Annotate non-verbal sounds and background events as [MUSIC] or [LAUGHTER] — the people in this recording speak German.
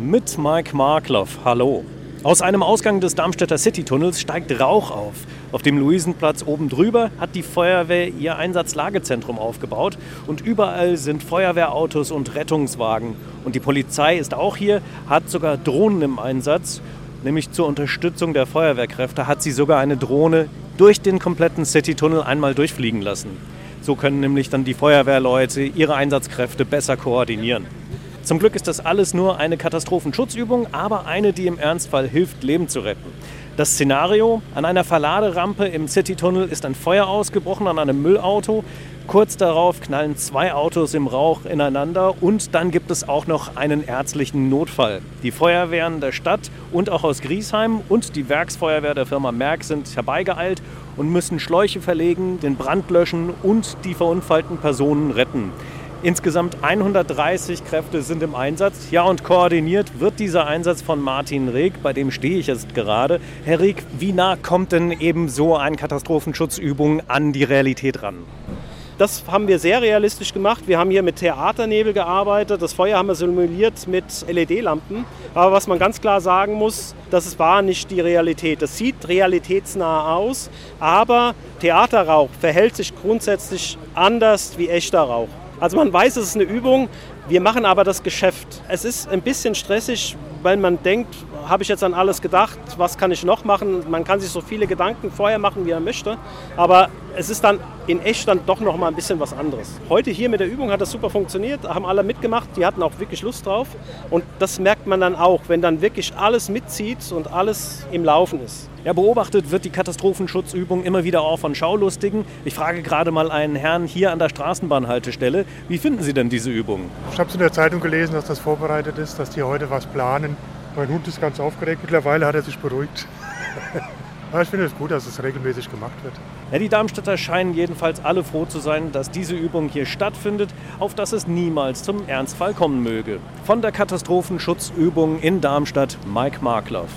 mit Mike Markloff. Hallo. Aus einem Ausgang des Darmstädter Citytunnels steigt Rauch auf. Auf dem Luisenplatz oben drüber hat die Feuerwehr ihr Einsatzlagezentrum aufgebaut und überall sind Feuerwehrautos und Rettungswagen. Und die Polizei ist auch hier, hat sogar Drohnen im Einsatz. Nämlich zur Unterstützung der Feuerwehrkräfte hat sie sogar eine Drohne durch den kompletten Citytunnel einmal durchfliegen lassen. So können nämlich dann die Feuerwehrleute ihre Einsatzkräfte besser koordinieren. Zum Glück ist das alles nur eine Katastrophenschutzübung, aber eine, die im Ernstfall hilft, Leben zu retten. Das Szenario, an einer Verladerampe im Citytunnel ist ein Feuer ausgebrochen an einem Müllauto. Kurz darauf knallen zwei Autos im Rauch ineinander und dann gibt es auch noch einen ärztlichen Notfall. Die Feuerwehren der Stadt und auch aus Griesheim und die Werksfeuerwehr der Firma Merck sind herbeigeeilt und müssen Schläuche verlegen, den Brand löschen und die verunfallten Personen retten. Insgesamt 130 Kräfte sind im Einsatz. Ja, und koordiniert wird dieser Einsatz von Martin Reg, bei dem stehe ich jetzt gerade. Herr Reg, wie nah kommt denn eben so eine Katastrophenschutzübung an die Realität ran? Das haben wir sehr realistisch gemacht. Wir haben hier mit Theaternebel gearbeitet. Das Feuer haben wir simuliert mit LED-Lampen. Aber was man ganz klar sagen muss, das war nicht die Realität. Das sieht realitätsnah aus, aber Theaterrauch verhält sich grundsätzlich anders wie echter Rauch. Also man weiß, es ist eine Übung, wir machen aber das Geschäft. Es ist ein bisschen stressig, weil man denkt, habe ich jetzt an alles gedacht, was kann ich noch machen? Man kann sich so viele Gedanken vorher machen, wie er möchte, aber es ist dann in echt dann doch noch mal ein bisschen was anderes. Heute hier mit der Übung hat das super funktioniert, haben alle mitgemacht, die hatten auch wirklich Lust drauf und das merkt man dann auch, wenn dann wirklich alles mitzieht und alles im Laufen ist. Ja, beobachtet wird die Katastrophenschutzübung immer wieder auch von Schaulustigen. Ich frage gerade mal einen Herrn hier an der Straßenbahnhaltestelle. Wie finden Sie denn diese Übung? Ich habe es in der Zeitung gelesen, dass das vorbereitet ist, dass die heute was planen. Mein Hund ist ganz aufgeregt. Mittlerweile hat er sich beruhigt. [LAUGHS] Aber ich finde es gut, dass es regelmäßig gemacht wird. Ja, die Darmstädter scheinen jedenfalls alle froh zu sein, dass diese Übung hier stattfindet, auf dass es niemals zum Ernstfall kommen möge. Von der Katastrophenschutzübung in Darmstadt, Mike Markloff.